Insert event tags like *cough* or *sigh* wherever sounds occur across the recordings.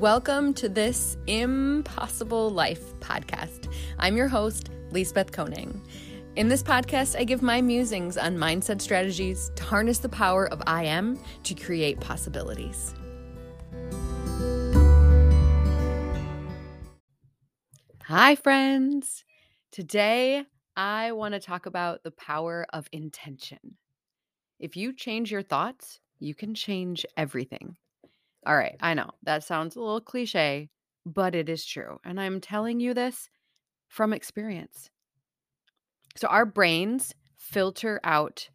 Welcome to this Impossible Life podcast. I'm your host, Lisbeth Koning. In this podcast, I give my musings on mindset strategies to harness the power of I am to create possibilities. Hi, friends. Today, I want to talk about the power of intention. If you change your thoughts, you can change everything. All right, I know that sounds a little cliche, but it is true. And I'm telling you this from experience. So, our brains filter out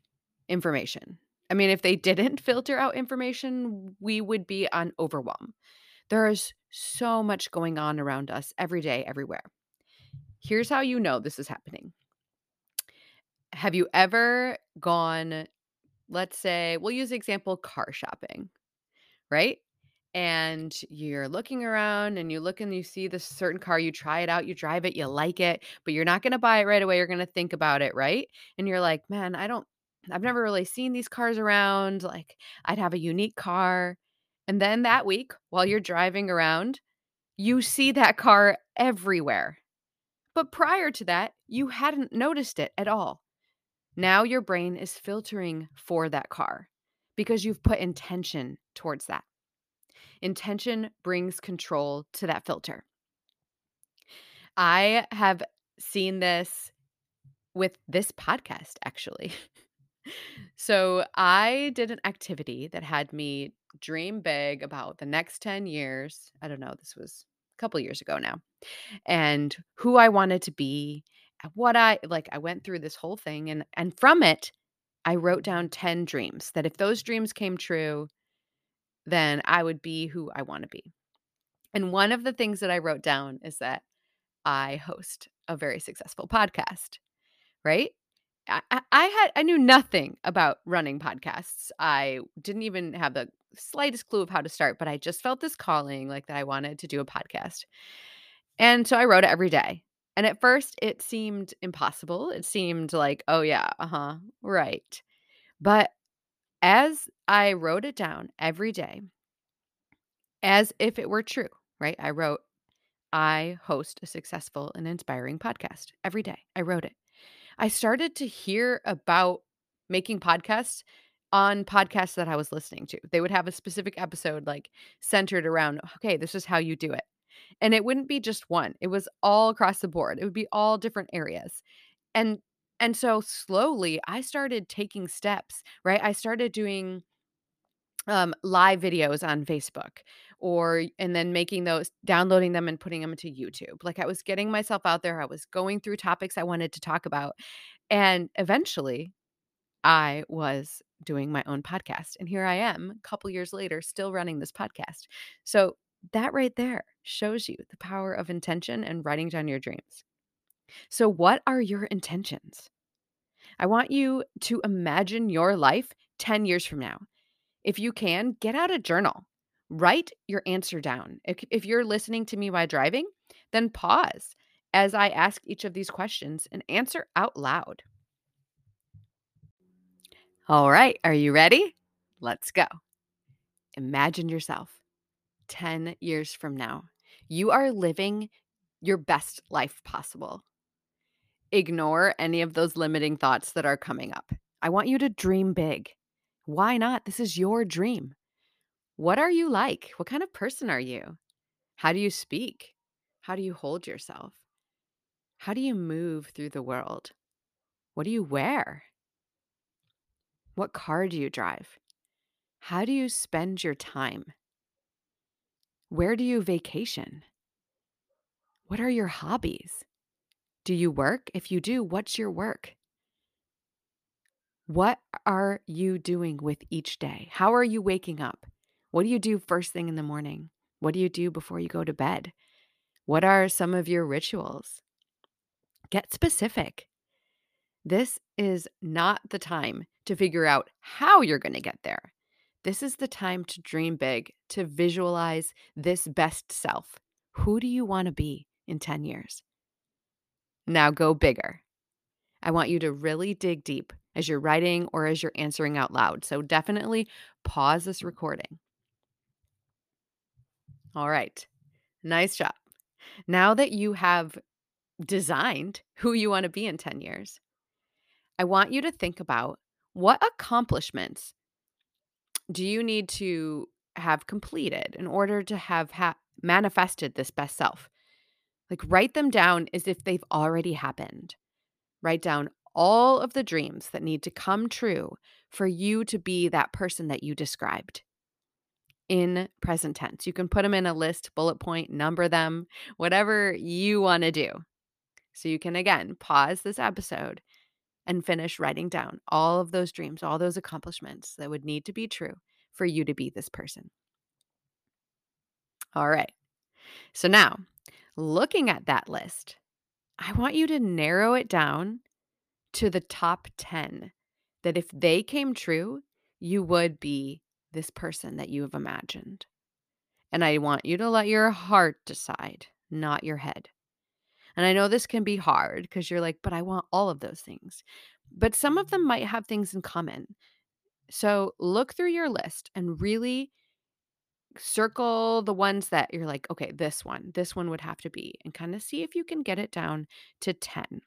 information. I mean, if they didn't filter out information, we would be on overwhelm. There is so much going on around us every day, everywhere. Here's how you know this is happening. Have you ever gone, let's say, we'll use the example car shopping, right? And you're looking around and you look and you see this certain car, you try it out, you drive it, you like it, but you're not going to buy it right away. You're going to think about it, right? And you're like, man, I don't, I've never really seen these cars around. Like, I'd have a unique car. And then that week, while you're driving around, you see that car everywhere. But prior to that, you hadn't noticed it at all. Now your brain is filtering for that car because you've put intention towards that. Intention brings control to that filter. I have seen this with this podcast, actually. *laughs* so I did an activity that had me dream big about the next 10 years. I don't know, this was a couple years ago now. And who I wanted to be, what I like I went through this whole thing and and from it I wrote down 10 dreams that if those dreams came true, then I would be who I want to be. And one of the things that I wrote down is that I host a very successful podcast, right? I, had I knew nothing about running podcasts. I didn't even have the slightest clue of how to start, but I just felt this calling like that I wanted to do a podcast. And so I wrote it every day. And at first it seemed impossible. It seemed like, oh yeah, uh-huh, right. But as I wrote it down every day, as if it were true, right? I wrote, I host a successful and inspiring podcast every day. I wrote it. I started to hear about making podcasts on podcasts that I was listening to. They would have a specific episode like centered around, okay, this is how you do it. And it wouldn't be just one. It was all across the board. It would be all different areas. And and so slowly I started taking steps, right? I started doing um, live videos on Facebook or and then making those downloading them and putting them into YouTube. Like I was getting myself out there, I was going through topics I wanted to talk about. And eventually I was doing my own podcast. And here I am, a couple years later, still running this podcast. So that right there shows you the power of intention and writing down your dreams. So, what are your intentions? I want you to imagine your life 10 years from now. If you can, get out a journal. Write your answer down. If, if you're listening to me while driving, then pause as I ask each of these questions and answer out loud. All right, are you ready? Let's go. Imagine yourself 10 years from now. You are living your best life possible ignore any of those limiting thoughts that are coming up. I want you to dream big. Why not? This is your dream. What are you like? What kind of person are you? How do you speak? How do you hold yourself? How do you move through the world? What do you wear? What car do you drive? How do you spend your time? Where do you vacation? What are your hobbies? Do you work? If you do, what's your work? What are you doing with each day? How are you waking up? What do you do first thing in the morning? What do you do before you go to bed? What are some of your rituals? Get specific. This is not the time to figure out how you're going to get there. This is the time to dream big, to visualize this best self. Who do you want to be in 10 years? Now go bigger. I want you to really dig deep as you're writing or as you're answering out loud. So definitely pause this recording. All right. Nice job. Now that you have designed who you want to be in 10 years, I want you to think about what accomplishments do you need to have completed in order to have ha- manifested this best self? Like, write them down as if they've already happened. Write down all of the dreams that need to come true for you to be that person that you described in present tense. You can put them in a list, bullet point, number them, whatever you want to do. So you can, again, pause this episode and finish writing down all of those dreams, all those accomplishments that would need to be true for you to be this person. All right. So now, looking at that list, I want you to narrow it down to the top 10 that if they came true, you would be this person that you have imagined. And I want you to let your heart decide, not your head. And I know this can be hard because you're like, but I want all of those things. But some of them might have things in common. So look through your list and really circle the ones that you're like, okay, this one, this one would have to be, and kind of see if you can get it down to 10.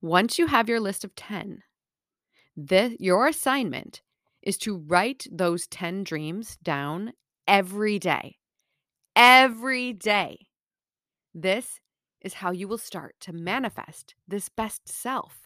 Once you have your list of 10, the, your assignment is to write those 10 dreams down every day. Every day. This is how you will start to manifest this best self.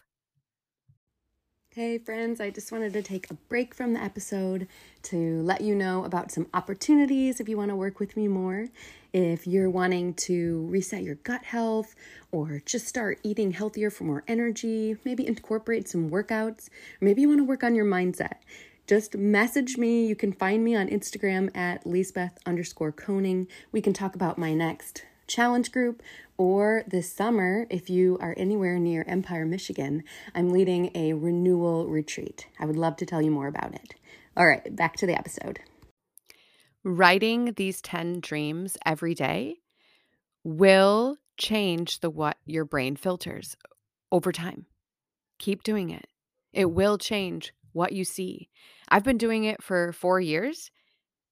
Hey, friends, I just wanted to take a break from the episode to let you know about some opportunities if you want to work with me more. If you're wanting to reset your gut health or just start eating healthier for more energy, maybe incorporate some workouts, maybe you want to work on your mindset, just message me. You can find me on Instagram at Lisbeth underscore Koning. We can talk about my next challenge group, or this summer, if you are anywhere near Empire, Michigan, I'm leading a renewal retreat. I would love to tell you more about it. All right, back to the episode. Writing these 10 dreams every day will change the what your brain filters over time. Keep doing it. It will change what you see. I've been doing it for 4 years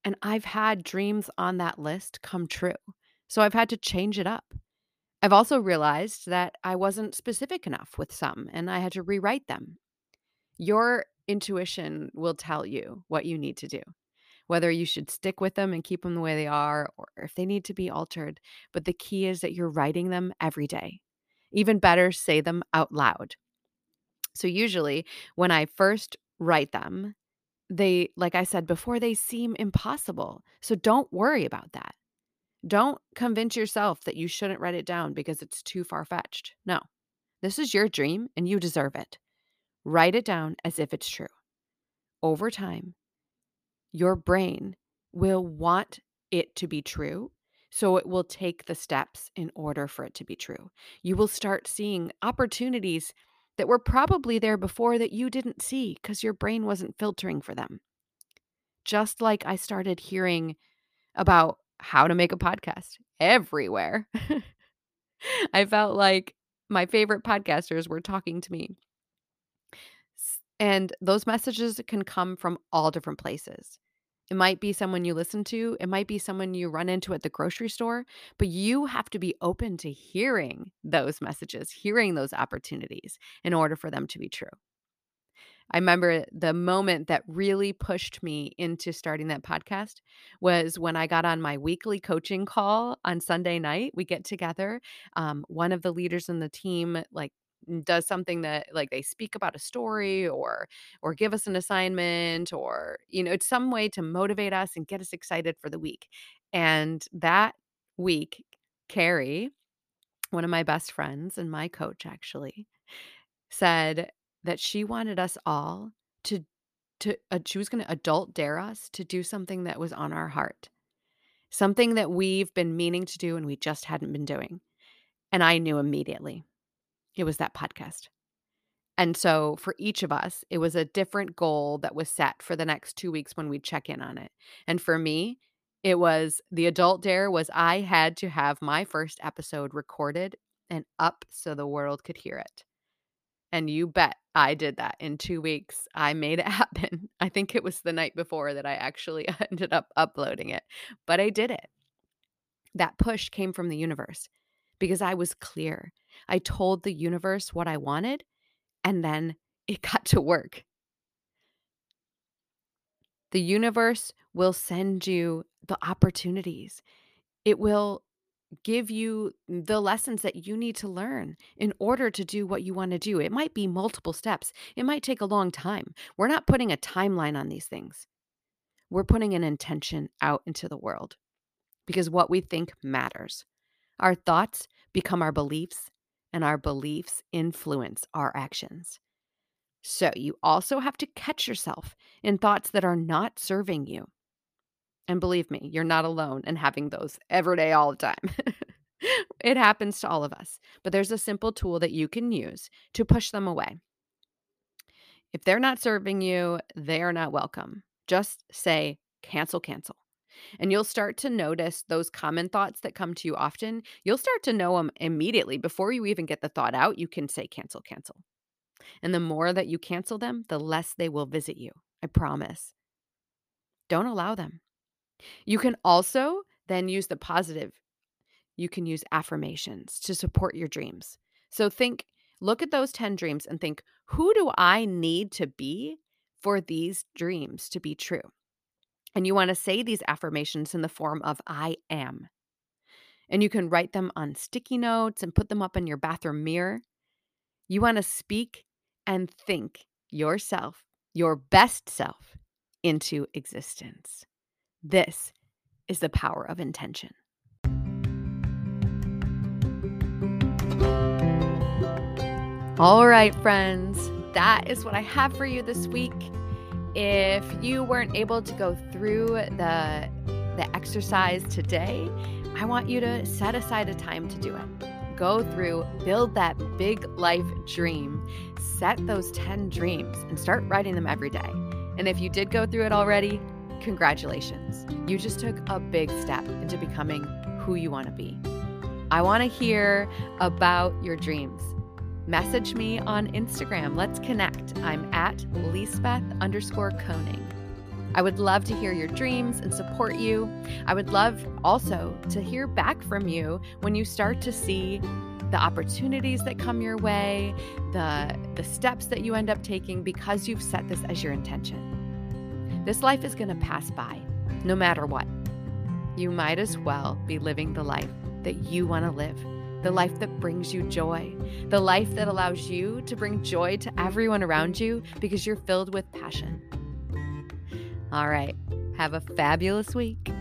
and I've had dreams on that list come true. So I've had to change it up. I've also realized that I wasn't specific enough with some and I had to rewrite them. Your intuition will tell you what you need to do, whether you should stick with them and keep them the way they are or if they need to be altered. But the key is that you're writing them every day. Even better, say them out loud. So, usually, when I first write them, they, like I said before, they seem impossible. So, don't worry about that. Don't convince yourself that you shouldn't write it down because it's too far fetched. No, this is your dream and you deserve it. Write it down as if it's true. Over time, your brain will want it to be true. So it will take the steps in order for it to be true. You will start seeing opportunities that were probably there before that you didn't see because your brain wasn't filtering for them. Just like I started hearing about how to make a podcast everywhere. *laughs* I felt like my favorite podcasters were talking to me. And those messages can come from all different places. It might be someone you listen to, it might be someone you run into at the grocery store, but you have to be open to hearing those messages, hearing those opportunities in order for them to be true. I remember the moment that really pushed me into starting that podcast was when I got on my weekly coaching call on Sunday night. We get together. Um, one of the leaders in the team, like, does something that like they speak about a story or or give us an assignment or you know it's some way to motivate us and get us excited for the week and that week carrie one of my best friends and my coach actually said that she wanted us all to to uh, she was going to adult dare us to do something that was on our heart. Something that we've been meaning to do and we just hadn't been doing. And I knew immediately. It was that podcast. And so for each of us, it was a different goal that was set for the next 2 weeks when we'd check in on it. And for me, it was the adult dare was I had to have my first episode recorded and up so the world could hear it. And you bet I did that in two weeks. I made it *laughs* happen. I think it was the night before that I actually *laughs* ended up uploading it, but I did it. That push came from the universe because I was clear. I told the universe what I wanted, and then *laughs* it got to work. The universe will send you the opportunities. It will give you the lessons that you need to learn in order to do what you want to do. It might be multiple steps, it might take a long time. We're not putting a timeline on these things. We're putting an intention out into the world because what we think matters. Our thoughts become our beliefs, and our beliefs influence our actions. So you also have to catch yourself in thoughts that are not serving you. And believe me, you're not alone in having those every day, all the time. *laughs* it happens to all of us, but there's a simple tool that you can use to push them away. If they're not serving you, they are not welcome. Just say, cancel, cancel. And you'll start to notice those common thoughts that come to you often. You'll start to know them immediately. Before you even get the thought out, you can say, cancel, cancel. And the more that you cancel them, the less they will visit you. I promise. Don't allow them. You can also then use the positive. You can use affirmations to support your dreams. So think, look at those 10 dreams and think, who do I need to be for these dreams to be true? And you want to say these affirmations in the form of I am. And you can write them on sticky notes and put them up in your bathroom mirror. You want to speak and think yourself, your best self, into existence. This is the power of intention. All right, friends, that is what I have for you this week. If you weren't able to go through the the exercise today, I want you to set aside a time to do it. Go through, build that big life dream, set those 10 dreams and start writing them every day. And if you did go through it already, congratulations. You just took a big step into becoming who you want to be. I want to hear about your dreams. Message me on Instagram. Let's connect. I'm at Lisbeth underscore Koning. I would love to hear your dreams and support you. I would love also to hear back from you when you start to see the opportunities that come your way, the the steps that you end up taking because you've set this as your intention. This life is going to pass by, no matter what. You might as well be living the life that you want to live, the life that brings you joy, the life that allows you to bring joy to everyone around you because you're filled with passion. All right, have a fabulous week.